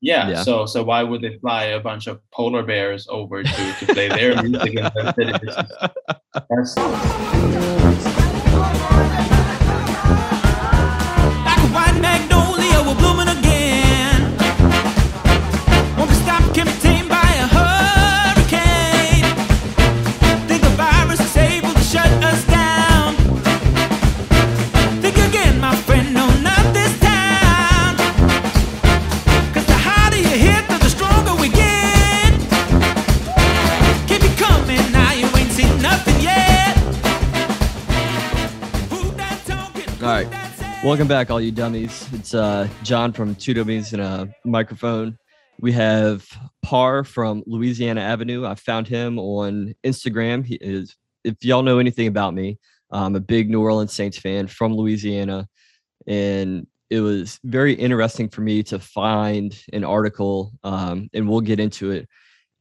Yeah, Yeah. So so why would they fly a bunch of polar bears over to, to play their music in the city? Welcome back, all you dummies. It's uh, John from Two Dummies and a Microphone. We have Par from Louisiana Avenue. I found him on Instagram. He is, if y'all know anything about me, I'm a big New Orleans Saints fan from Louisiana, and it was very interesting for me to find an article, um, and we'll get into it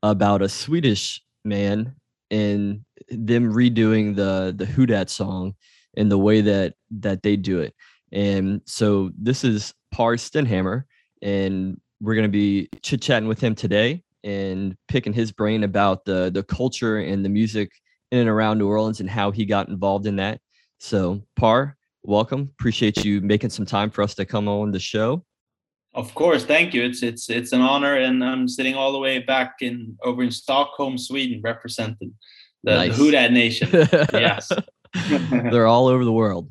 about a Swedish man and them redoing the the Who song and the way that that they do it. And so this is Par Stenhammar, and we're going to be chit chatting with him today and picking his brain about the the culture and the music in and around New Orleans and how he got involved in that. So Par, welcome. Appreciate you making some time for us to come on the show. Of course, thank you. It's it's it's an honor, and I'm sitting all the way back in over in Stockholm, Sweden, representing the, Nice. the Who Nation. yes, They're all over the world.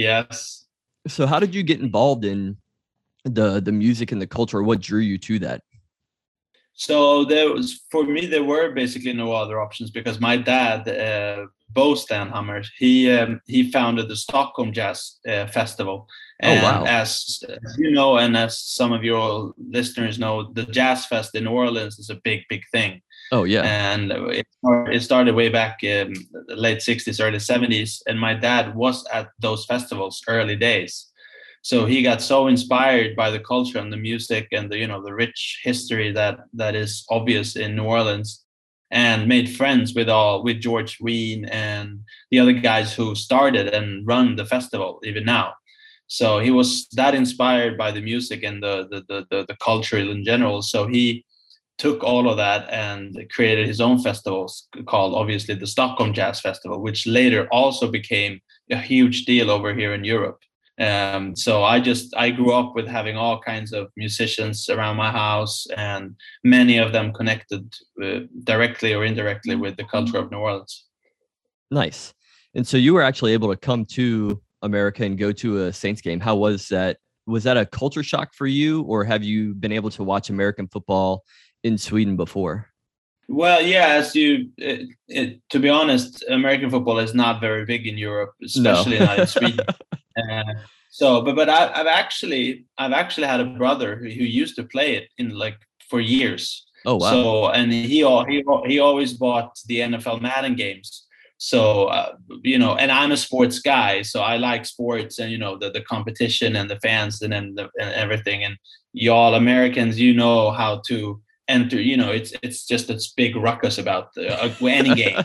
Yes. So how did you get involved in the the music and the culture? What drew you to that? So there was for me there were basically no other options because my dad, uh, Bo Stenhammar, he um, he founded the Stockholm Jazz uh, Festival. Oh, wow. as, as you know, and as some of your listeners know, the Jazz Fest in New Orleans is a big, big thing. Oh yeah. and it started, way back in the late 60s early 70s and my dad was at those festivals early days. So he got so inspired by the culture and the music and the you know the rich history that that is obvious in new orleans and made friends with all with George Wein and the other guys who started and run the festival even now. So he was that inspired by the music and the the the, the, the culture in general. So he took all of that and created his own festivals called obviously the Stockholm Jazz Festival, which later also became a huge deal over here in Europe. Um, so I just I grew up with having all kinds of musicians around my house, and many of them connected uh, directly or indirectly with the culture of New Orleans. Nice. And so you were actually able to come to America and go to a Saints game. How was that? Was that a culture shock for you, or have you been able to watch American football in Sweden before? Well, yeah, as you, it, it, to be honest, American football is not very big in Europe, especially not in Sweden. Uh, so, but but I, I've actually I've actually had a brother who, who used to play it in like for years. Oh wow. So and he he he always bought the NFL Madden games. So uh, you know, and I'm a sports guy, so I like sports and you know the the competition and the fans and then the, and everything. And y'all Americans, you know how to enter. You know, it's it's just this big ruckus about uh, any game.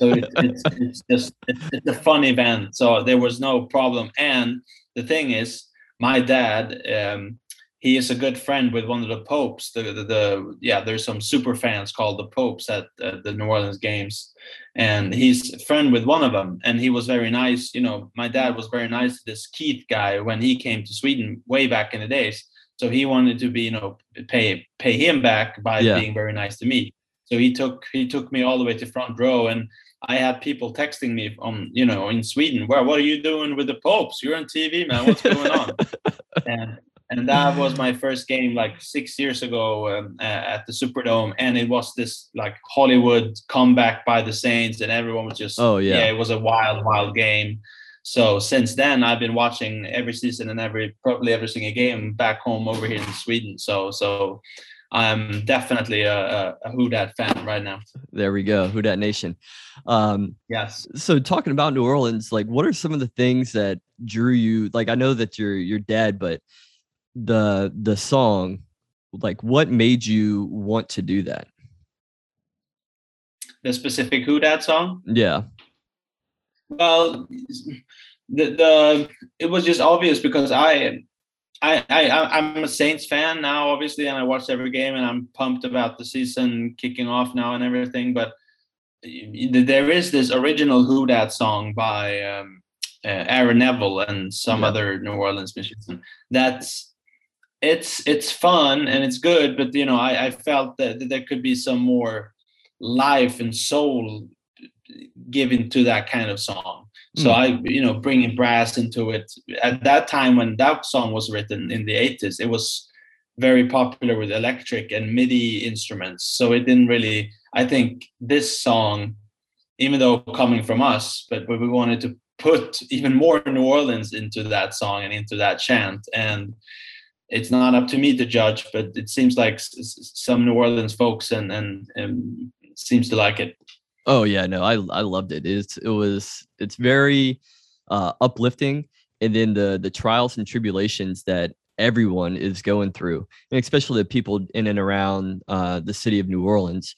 So it, it's, it's just it's, it's a fun event. So there was no problem. And the thing is my dad um, he is a good friend with one of the popes the, the, the yeah there's some super fans called the popes at uh, the new orleans games. And he's a friend with one of them. And he was very nice you know my dad was very nice to this keith guy when he came to sweden way back in the days so he wanted to be you know pay pay him back by Yeah. being very nice to me. So he took he took me all the way to front row and i had people texting me from you know in sweden where what are you doing with the popes? You're on tv man. What's going on? And and that was my first game like six years ago um, at the superdome and it was this like hollywood comeback by the saints and everyone was just Oh, yeah. it was a wild wild game so since then i've been watching every season and every probably every single game back home over here in sweden so so i'm definitely a, a, a who dat fan right now there we go. Who Dat Nation. Um, yes so talking about New Orleans, like what are some of the things that drew you? Like I know that you're your dad, but the the song, like what made you want to do that? the specific who dat song Yeah. Well, the, the it was just obvious because I I, I I'm a Saints fan now, obviously, and I watch every game, and I'm pumped about the season kicking off now and everything. But there is this original Who Dat song by um, uh, Aaron Neville and some Yeah. other New Orleans musician. That's it's it's fun and it's good, but you know, I, I felt that, that there could be some more life and soul given to that kind of song. So Mm. I, you know, bringing brass into it at that time when that song was written in the 80s, it was very popular with electric and MIDI instruments. So it didn't really, I think this song, even though coming from us, but we wanted to put even more New Orleans into that song and into that chant. And it's not up to me to judge, but it seems like some New Orleans folks and, and, and seems to like it. Oh yeah, no, I I loved it. It's it was it's very uh, uplifting, and then the the trials and tribulations that everyone is going through, and especially the people in and around uh, the city of New Orleans.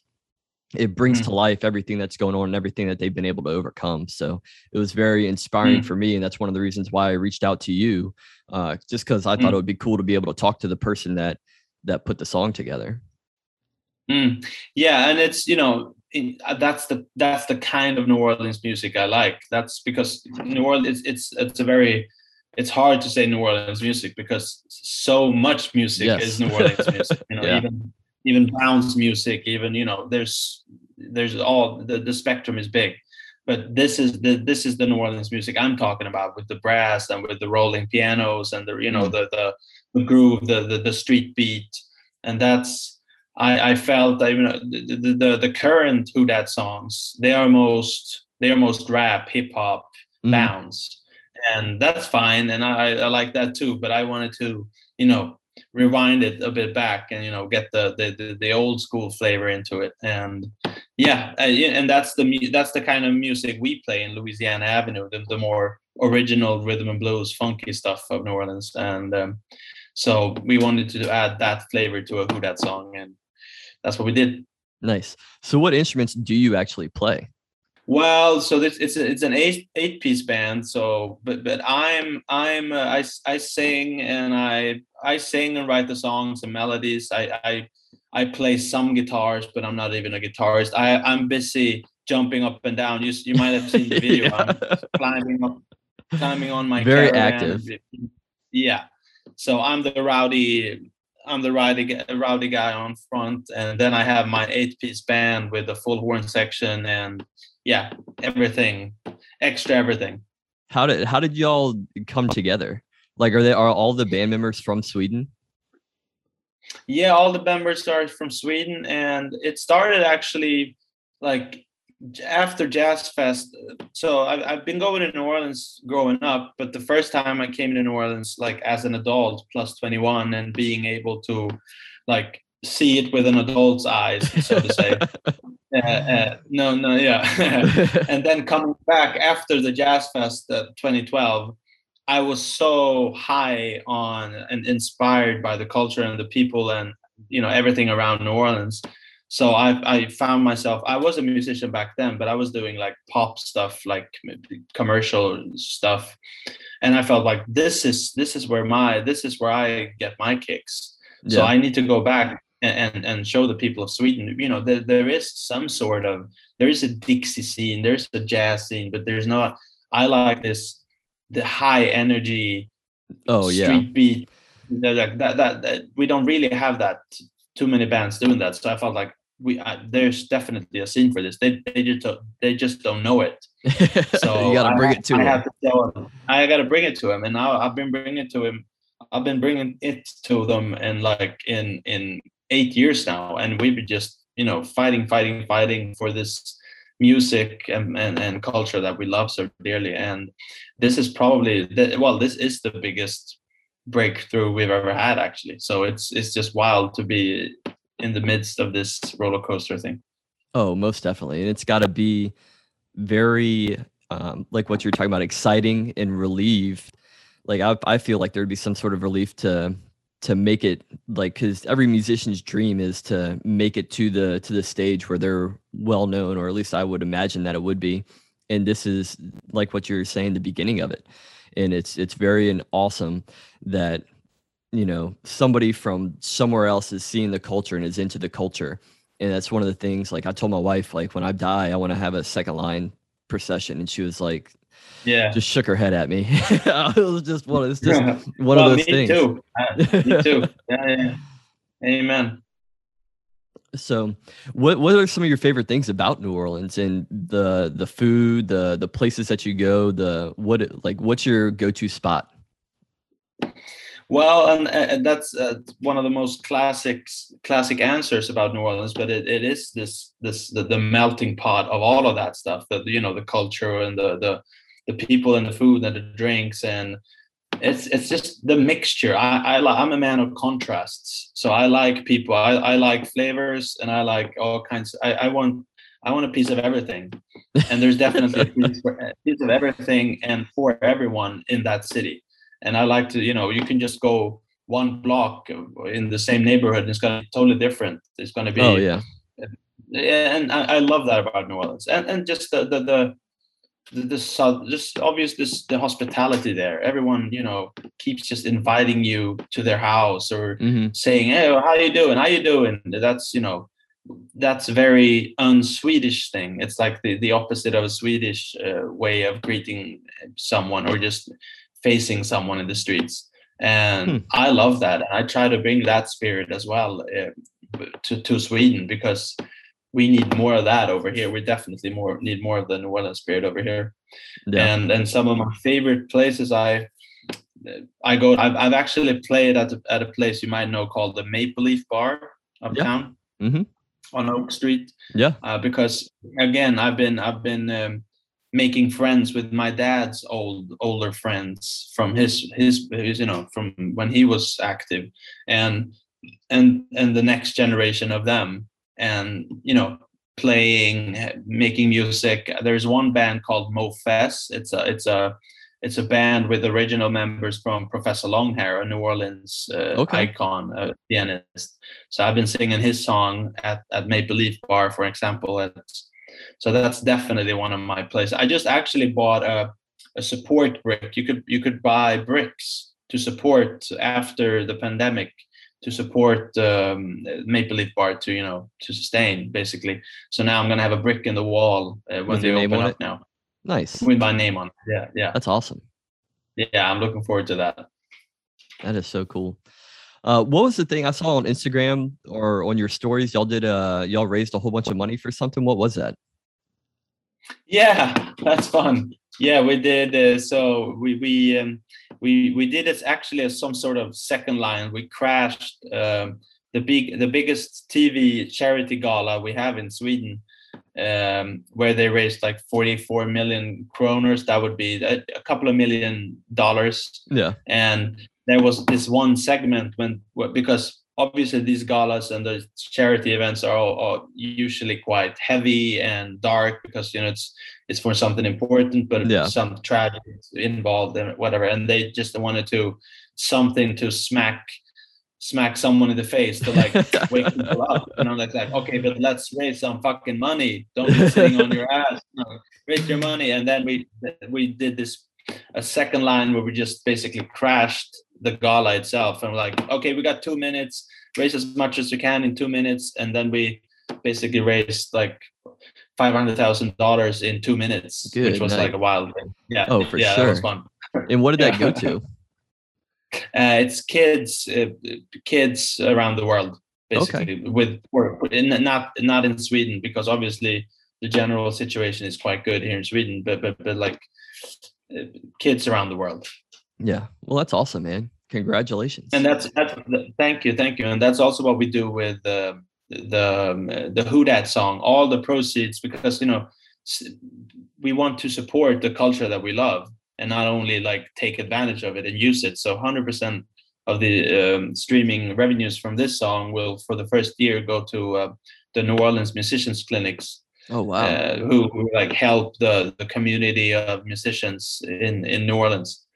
It brings Mm. to life everything that's going on and everything that they've been able to overcome. So it was very inspiring Mm. for me, and that's one of the reasons why I reached out to you, uh, just because I thought Mm. it would be cool to be able to talk to the person that that put the song together. Mm. Yeah, and it's you know in, uh, that's the that's the kind of New Orleans music I like. That's because New Orleans it's it's, it's a very it's hard to say New Orleans music because so much music Yes. is New Orleans music. You know, Yeah. even even bounce music, even you know, there's there's all the, the spectrum is big. But this is the this is the New Orleans music I'm talking about with the brass and with the rolling pianos and the you know Mm. the, the the groove, the, the the street beat, and that's I, I felt that you know the, the the current Who Dat songs they are most they are most rap hip hop Mhm. bounce. And that's fine and I, I like that too but I wanted to you know rewind it a bit back and you know get the the, the, the old school flavor into it. And yeah yeah, and that's the that's the kind of music we play in Louisiana Avenue the, the more original rhythm and blues funky stuff of New Orleans. And um, so we wanted to add that flavor to a Who Dat song and that's what we did Nice. So what instruments do you actually play? Well, so this it's a, it's an eight eight piece band. So, but but I'm I'm uh, I sing and I I sing and write the songs and melodies. I I I play some guitars, but I'm not even a guitarist. I I'm busy jumping up and down. You you might have seen the video. I'm climbing up climbing on my Very caravan active. Yeah. So I'm the rowdy I'm the rowdy rowdy guy on front, and then I have my eight piece band with the full horn section and yeah, everything, extra everything. How did how did y'all come together? Like, are they are all the band members from Sweden? Yeah, all the members are from Sweden, and it started actually like after Jazz Fest. So I've, I've been going to New Orleans growing up, but the first time I came to New Orleans, like as an adult, plus 21, and being able to like see it with an adult's eyes, so to say. uh, uh, no, no, yeah. and then coming back after the Jazz Fest uh, 2012, I was so high on and inspired by the culture and the people and you know everything around New Orleans. So mm. I I found myself I was a musician back then, but I was doing like pop stuff, like commercial stuff, and I felt like this is this is where my this is where I get my kicks. So I need to go back and, and, and show the people of Sweden, you know, there, there is some sort of there is a Dixie scene, there's a jazz scene, but there's not. I like this the high energy oh yeah. street beat. That, that, that, that, that we don't really have that. Too many bands doing that, so I felt like we I, there's definitely a scene for this. They they just don't, they just don't know it. So you gotta bring ha- it to I them. have to tell him. I got to bring it to him, and now I've been bringing it to him. I've been bringing it to them and like in in eight years now, and we've been just you know fighting, fighting, fighting for this music and, and, and culture that we love so dearly. And this is probably the, well, this is the biggest breakthrough we've ever had, actually. So it's it's just wild to be in the midst of this roller coaster thing. Oh, most definitely. And it's got to be very, um, like what you're talking about, exciting and relieved. Like I, I feel like there'd be some sort of relief to to make it like because every musician's dream is to make it to the to the stage where they're well known, or at least I would imagine that it would be. And this is like what you're saying, the beginning of it. And it's it's very and awesome that you know somebody from somewhere else is seeing the culture and is into the culture and that's one of the things like i told my wife like when i die i want to have a second line procession and she was like Yeah. just shook her head at me it was just one of, it's just Yeah. one Well, of those me things too. Uh, me too. Yeah, yeah. Amen. so what what are some of your favorite things about new orleans and the the food the the places that you go the what it- like what's your go-to spot Well, and, and that's uh, one of the most classics, classic answers about New Orleans. But it, it is this this the, the melting pot of all of that stuff. The you know the culture and the the the people and the food and the drinks and it's it's just the mixture. I, I I'm a man of contrasts, so I like people. I, I like flavors and I like all kinds. I, I want I want a piece of everything, and there's definitely a piece, for, a piece of everything and for everyone in that city and I like to, you know, you can just go one block in the same neighborhood and it's going to be totally different. It's going to be, oh yeah and I, I love that about New Orleans, and and just the the the the, the sou- just obvious this the hospitality there. Everyone, you know, keeps just inviting you to their house or hmm saying, "Hey, how you doing? How you doing?" That's you know, that's very un-Swedish thing. It's like the the opposite of a Swedish uh, way of greeting someone or just facing someone in the streets. And Hmm. I love that, and I try to bring that spirit as well uh, to to Sweden because we need more of that over here. We definitely more need more of the New Orleans spirit over here yeah and and some of my favorite places I I go I've, I've actually played at a, at a place you might know called the Maple Leaf Bar uptown Mhm. on Oak Street yeah uh, because again I've been I've been um, making friends with my dad's old older friends from his his, his you know from when he was active and and and the next generation of them. And you know playing making music. There's one band called mofes. It's a it's a it's a band with original members from professor longhair a new orleans uh, Okay. icon a pianist. So i've been singing his song at, at maple leaf bar for example at, so that's definitely one of my places i just actually bought a, a support brick you could you could buy bricks to support after the pandemic to support um, Maple Leaf Bar to you know to sustain basically. So now I'm gonna have a brick in the wall uh, when With they name open on up it? now nice with my name on. it. Yeah, yeah, that's awesome yeah. I'm looking forward to that. That is so cool. Uh, what was the thing I saw on Instagram or on your stories? Y'all did uh y'all raised a whole bunch of money for something. What was that? Yeah, that's fun. Yeah, we did. Uh, so we we um, we we did it actually as some sort of second line. We crashed um, the big the biggest TV charity gala we have in Sweden, um, where they raised like 44 million kroners. That would be a, a couple of million dollars Yeah. and there was this one segment when because obviously these galas and the charity events are, all, are usually quite heavy and dark because you know it's it's for something important but Yeah. some tragedy involved and whatever and they just wanted to something to smack smack someone in the face to like wake people up. And i'm like, like okay but let's raise some fucking money. Don't be sitting on your ass. No, raise your money. And then we we did this a second line where we just basically crashed the gala itself. And we're like okay we got two minutes raise as much as you can in two minutes. And then we basically raised like five hundred thousand dollars in two minutes Good which was night. like a wild thing. Yeah. Oh, for yeah that was sure. fun. And what did that go to? uh, it's kids uh, kids around the world basically with or in, not not in sweden because obviously the general situation is quite good here in sweden but but, but like uh, kids around the world Yeah. Well, that's awesome, man. Congratulations. and that's that's thank you thank you and that's also what we do with uh, the um, the who dat song all the proceeds because you know we want to support the culture that we love and not only like take advantage of it and use it so 100% of the um, streaming revenues from this song will for the first year go to uh, the new orleans musicians clinics oh wow. uh, who, who like help the the community of musicians in in New Orleans.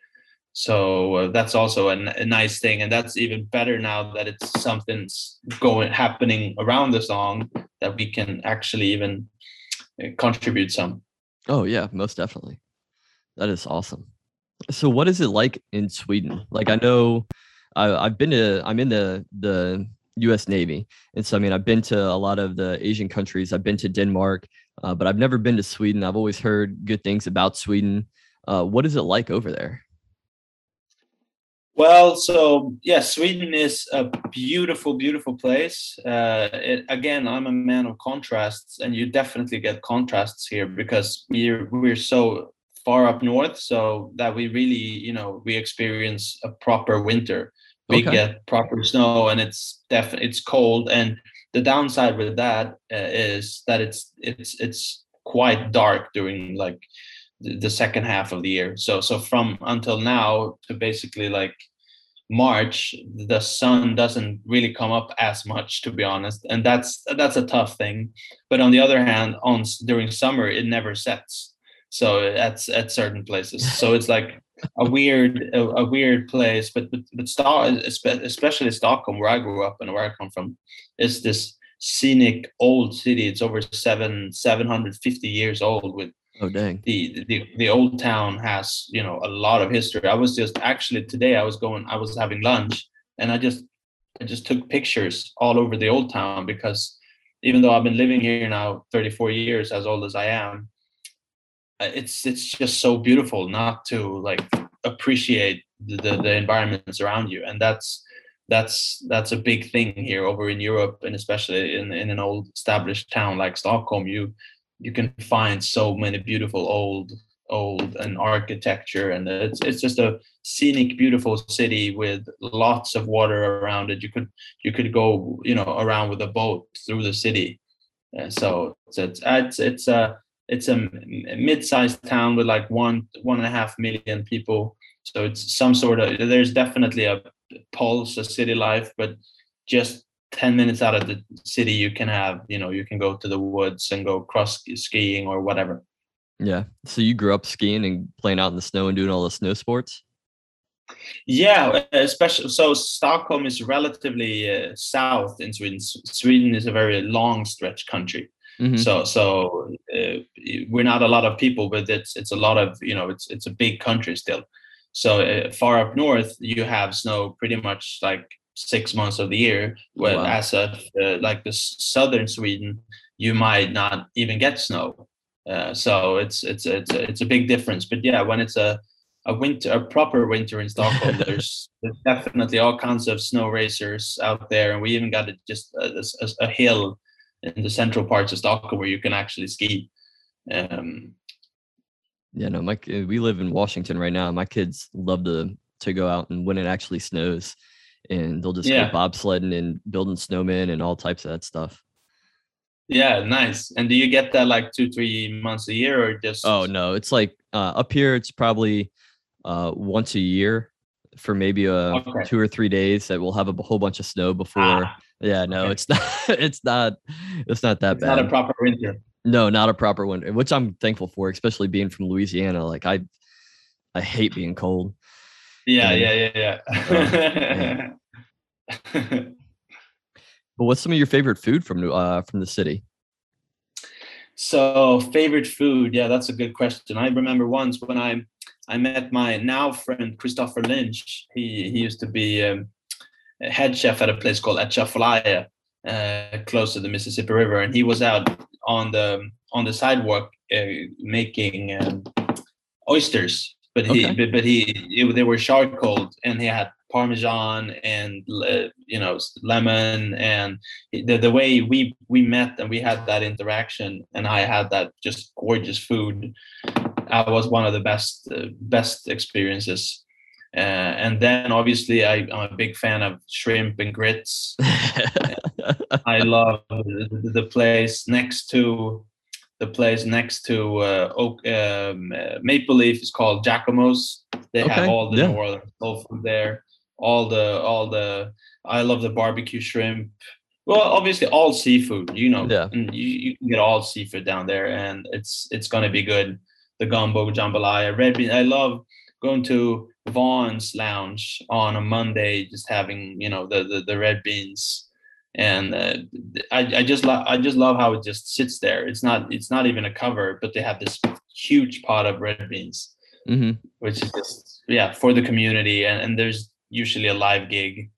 So uh, that's also a, n- a nice thing, and that's even better now that it's something's going happening around the song that we can actually even uh, contribute some. Oh yeah, most definitely. That is awesome. So what is it like in Sweden? Like I know I, I've been to. I'm in the the U.S. Navy, and so I mean, I've been to a lot of the Asian countries. I've been to Denmark, uh, but I've never been to Sweden. I've always heard good things about Sweden. Uh, what is it like over there? Well, so yeah, Sweden is a beautiful, beautiful place. Uh, it, again, I'm a man of contrasts, and you definitely get contrasts here because we're we're so far up north, so that we really, you know, we experience a proper winter. We Okay. get proper snow, and it's definitely it's cold. And the downside with that uh, is that it's it's it's quite dark during like the second half of the year. So so from until now to basically like March, the sun doesn't really come up as much, to be honest, and that's that's a tough thing. But on the other hand, on during summer, it never sets. So that's at certain places. So it's like a weird a, a weird place. But but but Stock, especially Stockholm, where I grew up and where I come from, is this scenic old city. It's over seven seven hundred fifty years old with Oh dang! the, the the old town has you know a lot of history. I was just actually today i was going i was having lunch and i just i just took pictures all over the old town because even though i've been living here now 34 years as old as i am uh, it's it's just so beautiful not to like appreciate the, the, the environments around you. And that's that's that's a big thing here over in europe and especially in, in an old established town like stockholm. You you can find so many beautiful old old and architecture and it's it's just a scenic beautiful city with lots of water around it. You could you could go you know around with a boat through the city. Uh, so it's it's it's, a it's a mid-sized town with like one one and a half million people. So it's some sort of there's definitely a pulse of city life but just 10 minutes out of the city you can have you know you can go to the woods and go cross skiing or whatever Yeah. So you grew up skiing and playing out in the snow and doing all the snow sports. yeah especially so stockholm is relatively uh, south in sweden sweden is a very long stretch country Mhm. so so uh, we're not a lot of people but it's it's a lot of you know it's it's a big country still so uh, far up north you have snow pretty much like six months of the year where Wow. as of uh, like the southern sweden you might not even get snow uh, so it's it's it's a, it's a big difference but yeah when it's a a winter a proper winter in stockholm there's, there's definitely all kinds of snow racers out there and we even got a, just a, a, a hill in the central parts of Stockholm where you can actually ski. Um, Yeah. No, my we live in Washington right now. My kids love to to go out and when it actually snows, and they'll just Yeah. go bobsledding and building snowmen and all types of that stuff. yeah, nice. And do you get that like two, three months a year or just? Oh no, it's like uh, up here. It's probably uh, once a year for maybe a Okay. two or three days that we'll have a whole bunch of snow before. Ah, yeah, no, okay. it's not. It's not. It's not that bad. it's bad. not a proper winter. no, not a proper winter, which I'm thankful for, especially being from Louisiana. Like I, I hate being cold. Yeah, yeah, yeah, yeah. But what's some of your favorite food from uh, from the city? So favorite food? Yeah, that's a good question. I remember once when I I met my now friend Christopher Lynch. He he used to be um, a head chef at a place called Atchafalaya, uh, close to the Mississippi River, and he was out on the on the sidewalk uh, making um, oysters. But he Okay. but, but he it, they were charcoal, and he had parmesan and uh, you know lemon and the, the way we we met and we had that interaction and i had that just gorgeous food i was one of the best uh, best experiences uh, and then obviously I, i'm a big fan of shrimp and grits i love the, the place next to the place next to uh, Oak, um, uh, maple leaf is called Jacques-Imo's they have all the yeah. new orleans soul food there. All the all the i love the barbecue shrimp. Well obviously all seafood you know. Yeah. and you, you can get all seafood down there and it's it's going to be good. The gumbo jambalaya red bean i love going to Vaughan's lounge on a monday just having you know the the, the red beans and uh, I, I just love I just love how it just sits there. It's not it's not even a cover, but they have this huge pot of red beans hmm which is just yeah for the community and, and there's usually a live gig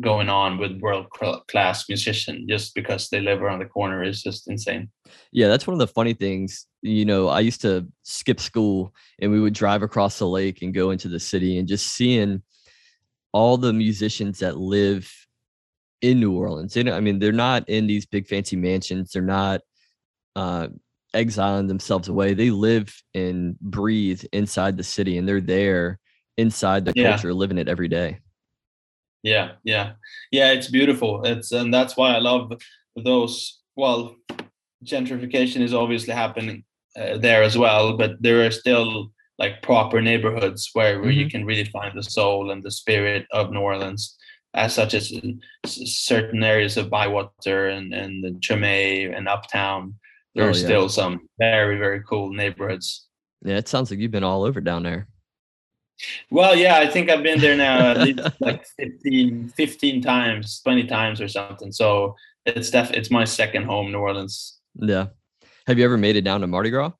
going on with world class musician just because they live around the corner is just insane. Yeah, that's one of the funny things. You know, I used to skip school and we would drive across the lake and go into the city and just seeing all the musicians that live in New Orleans. You know, I mean, they're not in these big fancy mansions. They're not uh, exiling themselves away. They live and breathe inside the city, and they're there inside the Yeah. culture, living it every day. Yeah, yeah, yeah. It's beautiful. It's and that's why I love those. Well, gentrification is obviously happening uh, there as well, but there are still like proper neighborhoods where, where you can really find the soul and the spirit of New Orleans, as such as in certain areas of Bywater and and the Treme and Uptown. There Oh, are yeah. still some very very cool neighborhoods. Yeah, it sounds like you've been all over down there. Well, yeah, I think I've been there now at least like 15, 15 times, 20 times or something. So it's def it's my second home, New Orleans. Yeah. Have you ever made it down to Mardi Gras?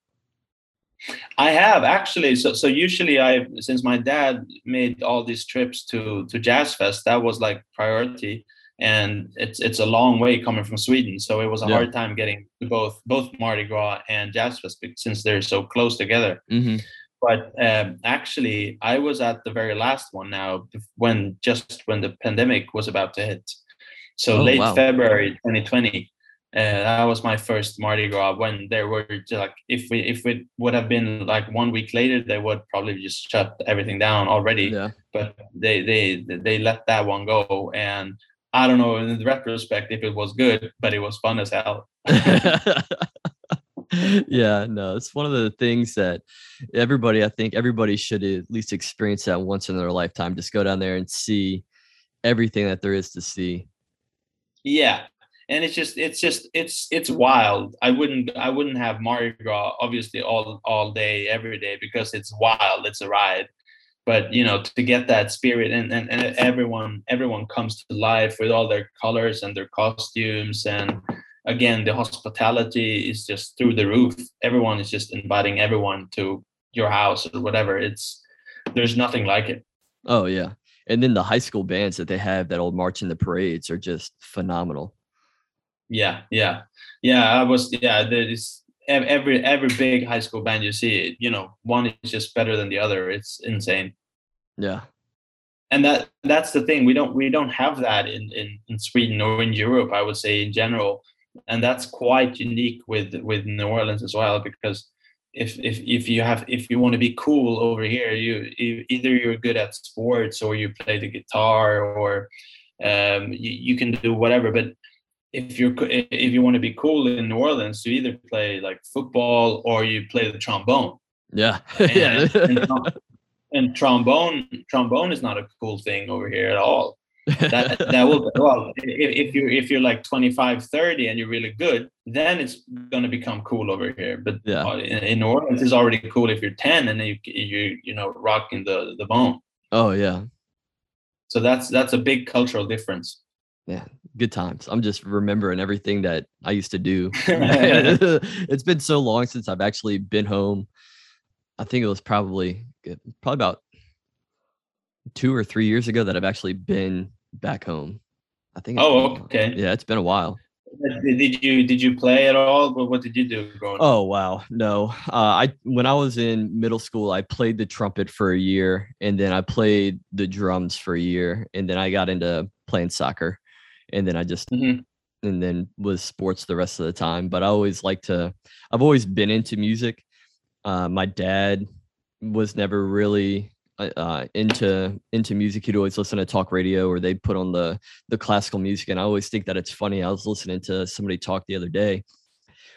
I have actually. So so usually I since my dad made all these trips to to Jazz Fest, that was like priority. And it's it's a long way coming from Sweden. So it was a Yeah. hard time getting to both both Mardi Gras and Jazz Fest since they're so close together. Mm-hmm. but um, actually i was at the very last one now when just when the pandemic was about to hit so Oh, late wow. february 2020 uh, that was my first mardi gras when there were like if we if it would have been like one week later they would probably just shut everything down already Yeah. but they they they let that one go and i don't know in retrospect if it was good but it was fun as hell yeah, no, it's one of the things that everybody, I think everybody should at least experience that once in their lifetime. Just go down there and see everything that there is to see. Yeah, and it's just it's just it's it's wild. I wouldn't I wouldn't have Mardi Gras obviously all all day every day because it's wild. It's a ride. But you know to get that spirit and, and, and everyone everyone comes to life with all their colors and their costumes and again the hospitality is just through the roof. Everyone is just inviting everyone to your house or whatever. It's there's nothing like it. Oh yeah. And then the high school bands that they have that'll march in the parades are just phenomenal. Yeah, yeah, yeah. I was yeah. There is every every big high school band you see, you know, one is just better than the other. It's insane, Yeah. and that that's the thing. We don't we don't have that in in, in Sweden or in Europe. I would say in general, and that's quite unique with with New Orleans as well because. If, if, if you have if you want to be cool over here you, you either you're good at sports or you play the guitar or um, you, you can do whatever but if you're if you want to be cool in New Orleans, you either play like football or you play the trombone. Yeah. And, yeah. and, trom- and trombone trombone is not a cool thing over here at all. That that will well if, if you if you're like 25, 30 and you're really good, then it's gonna become cool over here. But Yeah. uh, in, in New Orleans, it's already cool if you're 10 and you you you know rocking the the bone. oh yeah. So that's that's a big cultural difference. Yeah. Good times. I'm just remembering everything that I used to do. it's been so long since I've actually been home. I think it was probably probably about two or three years ago that I've actually been back home. I think. Oh, been a while. okay. Yeah, it's been a while. Did you did you play at all? What what did you do growing? Oh wow, no. Uh, I when I was in middle school, I played the trumpet for a year, and then I played the drums for a year, and then I got into playing soccer, and then I just Mhm. and then was sports the rest of the time. But I always like to. I've always been into music. Uh, my dad was never really uh, uh, into into music. He'd always listen to talk radio, or they'd put on the the classical music. And I always think that it's funny. I was listening to somebody talk the other day.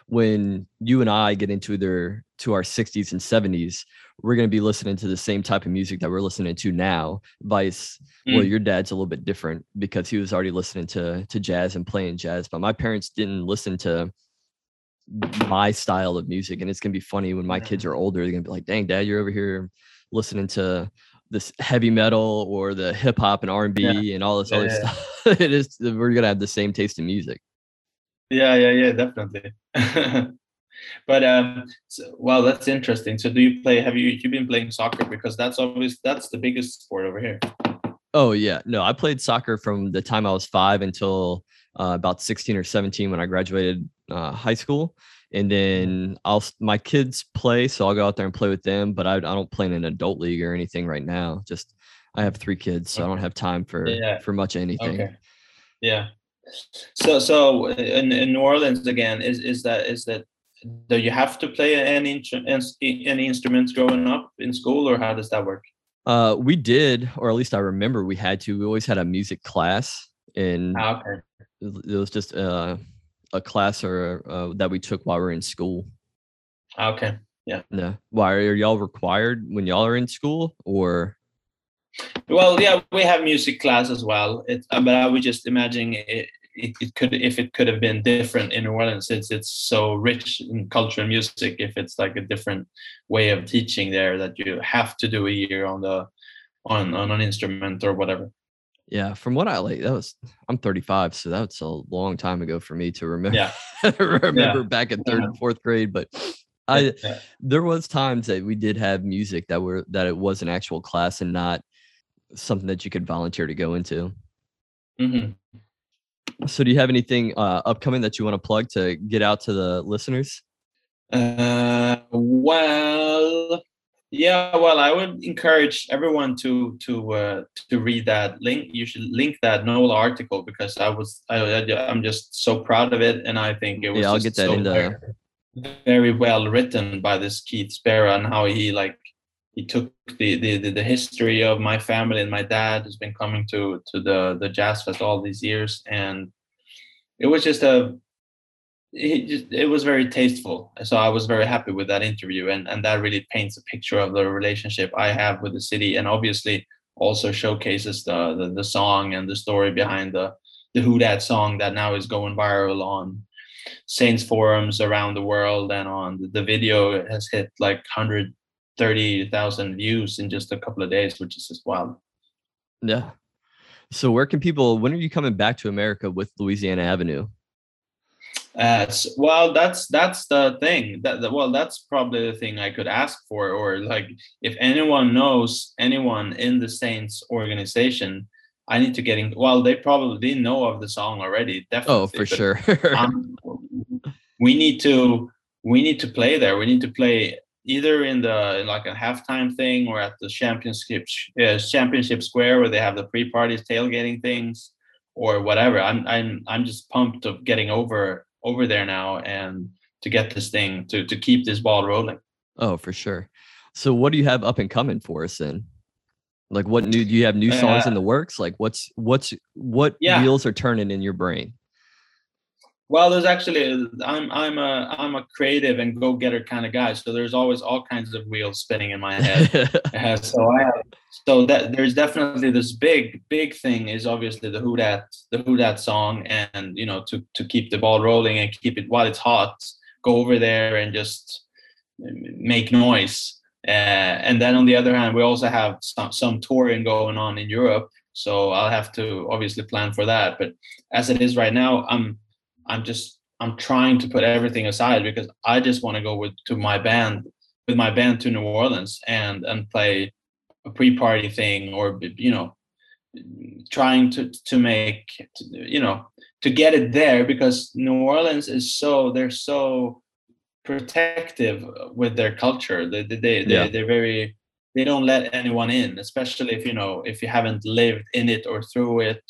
When you and I get into their to our 60s and 70s, we're going to be listening to the same type of music that we're listening to now. Vice, well, Mm. your dad's a little bit different because he was already listening to to jazz and playing jazz. But my parents didn't listen to my style of music, and it's gonna be funny when my kids are older. They're gonna be like, "Dang, dad, you're over here listening to this heavy metal or the hip hop and R and B and all this Yeah, other yeah. stuff." it is we're gonna have the same taste in music. Yeah, yeah, yeah, definitely. but um, so, well, that's interesting. So, do you play? Have you you been playing soccer? Because that's always that's the biggest sport over here. Oh yeah, no, I played soccer from the time I was five until uh, about sixteen or seventeen when I graduated uh, high school, and then I'll my kids play, so I'll go out there and play with them. But I, I don't play in an adult league or anything right now. Just I have three kids, so I don't have time for Yeah. for much anything. Okay. Yeah. So so in, in New Orleans again, is is that is that do you have to play any any instruments growing up in school, or how does that work? Uh, we did, or at least I remember we had to. We always had a music class, and Ah, okay. it was just uh, a class or uh, that we took while we were in school. Ah, Okay. No, why are y'all required when y'all are in school, or Well, yeah, we have music class as well. It, uh, but I was just imagining it, it, it could if it could have been different in New Orleans since it's so rich in culture and music. If it's like a different way of teaching there, that you have to do a year on the on on an instrument or whatever. yeah? From what I like, that was I'm 35, so that's a long time ago for me to remember. Yeah. remember back in third Yeah. and fourth grade, but I Yeah. there was times that we did have music that were that it was an actual class and not something that you could volunteer to go into. Mhm. So, do you have anything uh, upcoming that you want to plug to get out to the listeners? Uh, well, yeah. Well, I would encourage everyone to to uh, to read that link. You should link that Nola article because I was I, I I'm just so proud of it, and I think it was. Yeah, I'll just get that so into- very, very well written by this Keith Spera and how he like he took the, the the history of my family and my dad has been coming to to the the jazz fest all these years. And it was just a it just it was very tasteful. So i was very happy with that interview. And and that really paints a picture of the relationship i have with the city and obviously also showcases the the, the song and the story behind the the who dat song that now is going viral on saints forums around the world and on the, the video has hit like 130,000 views in just a couple of days which is just wild Yeah. So, where can people? When are you coming back to America with Louisiana Avenue? Uh, well, that's that's the thing. That, that well, that's probably the thing I could ask for, or like if anyone knows anyone in the Saints organization, I need to get in. Well, they probably know of the song already. Definitely. Oh, for sure. um, we need to we need to play there. We need to play either in the in like a halftime thing or at the championship uh, championship square where they have the pre-parties tailgating things or whatever. I'm I'm I'm just pumped of getting over over there now and to get this thing to to keep this ball rolling. oh, for sure. So, what do you have up and coming for us then? Like, what new? Do you have new songs in the works? Like, what's what's what Uh, Yeah. wheels are turning in your brain? Well, there's actually I'm I'm a I'm a creative and go getter kind of guy, so there's always all kinds of wheels spinning in my head. Uh, so I so that there's definitely this big big thing is obviously the who dat the who dat song and you know to to keep the ball rolling and keep it while it's hot go over there and just make noise uh, and then on the other hand we also have some some touring going on in Europe so I'll have to obviously plan for that but as it is right now I'm I'm just I'm trying to put everything aside because I just want to go with to my band with my band to New Orleans and and play a pre-party thing or you know trying to to make you know to get it there because New Orleans is so they're so protective with their culture they they, they Yeah. they're very they don't let anyone in especially if you know if you haven't lived in it or through it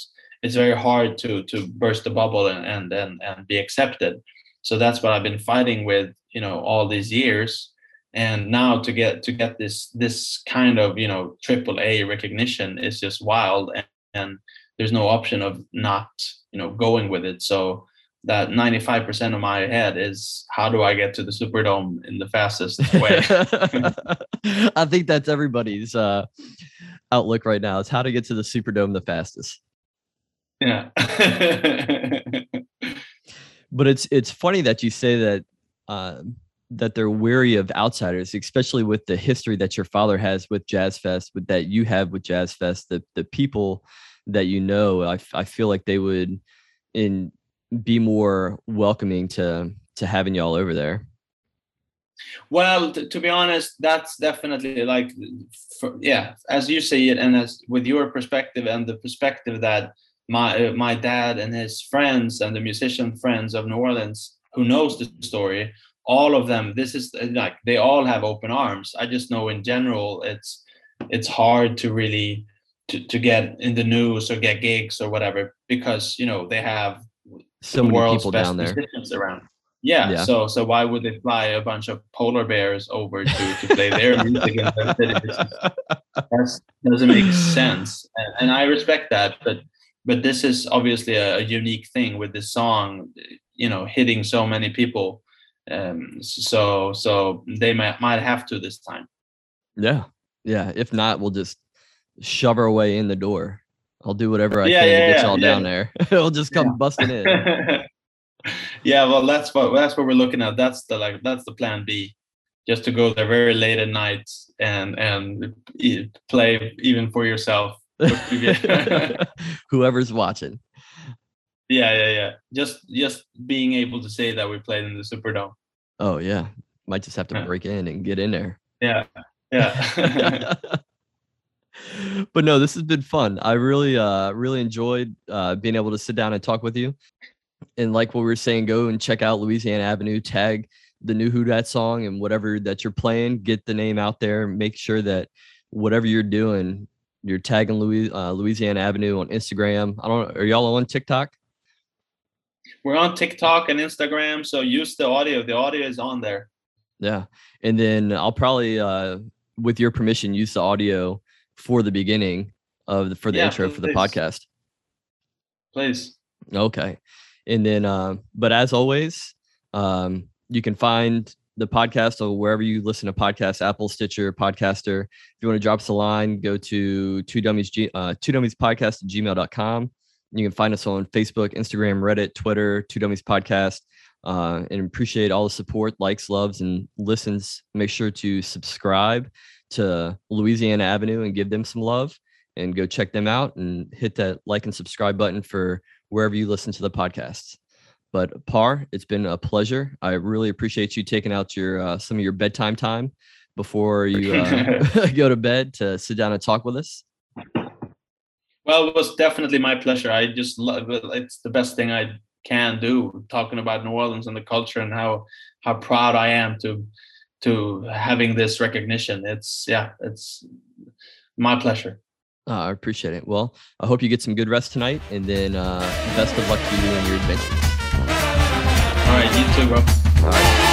it's very hard to to burst the bubble and and and, and be accepted so that's what i've been fighting with you know all these years and now to get to get this this kind of you know triple a recognition is just wild and, and there's no option of not you know going with it so that 95% of my head is how do i get to the superdome in the fastest way I think that's everybody's uh, outlook right now. Is how to get to the Superdome the fastest. Yeah But it's it's funny that you say that uh, that they're weary of outsiders, especially with the history that your father has with Jazz Fest, with that you have with Jazz Fest. The the people that you know, I I feel like they would in be more welcoming to to having y'all over there. Well, t- to be honest, that's definitely like, for, yeah, as you say it, and as with your perspective and the perspective that my uh, my dad and his friends and the musician friends of New Orleans who knows the story, all of them, this is uh, like they all have open arms. I just know in general, it's it's hard to really to, to get in the news or get gigs or whatever because you know they have So the many world's people best down there. musicians around. Yeah, Yeah. So so why would they fly a bunch of polar bears over to, to play their music in the city? This is- That doesn't make sense, and, and I respect that. But but this is obviously a, a unique thing with this song, you know, hitting so many people. Um, so so they might might have to this time. Yeah. Yeah. If not, we'll just shove our way in the door. I'll do whatever I Yeah, can yeah, to get y'all yeah. down there. It'll just come busting in. yeah, well, that's what that's what we're looking at. That's the like that's the plan B, just to go there very late at night and and play even for yourself. Whoever's watching. Yeah, yeah, yeah. Just just being able to say that we played in the Superdome. Oh yeah. Might just have to Yeah. break in and get in there. Yeah, yeah. but no, this has been fun. I really, uh, really enjoyed uh, being able to sit down and talk with you. And like what we were saying, go and check out Louisiana Avenue. Tag the new Who Dat song and whatever that you're playing. Get the name out there. Make sure that whatever you're doing, you're tagging Louis, uh, Louisiana Avenue on Instagram. I don't. Are y'all on TikTok? We're on TikTok and Instagram, so use the audio. The audio is on there. Yeah. And then I'll probably, uh, with your permission, use the audio for the beginning of the, for the Yeah, intro for the please. podcast. Please. Okay. And then, uh, but as always, um, you can find the podcast or wherever you listen to podcasts, Apple, Stitcher, Podcaster. If you want to drop us a line, go to two dummies, uh, two dummies podcast at gmail.com. You can find us on Facebook, Instagram, Reddit, Twitter, two dummies podcast. Uh, and appreciate all the support, likes, loves, and listens. Make sure to subscribe to Louisiana Avenue and give them some love and go check them out and hit that like and subscribe button for wherever you listen to the podcasts. But Par, it's been a pleasure. I really appreciate you taking out your uh, some of your bedtime time before you uh, go to bed to sit down and talk with us. Well, it was definitely my pleasure. I just love it. It's the best thing I can do, talking about New Orleans and the culture and how how proud I am to to having this recognition. It's yeah, it's my pleasure. Uh, I appreciate it. Well, I hope you get some good rest tonight, and then uh, best of luck to you and your adventures. All right, you too, bro. All right.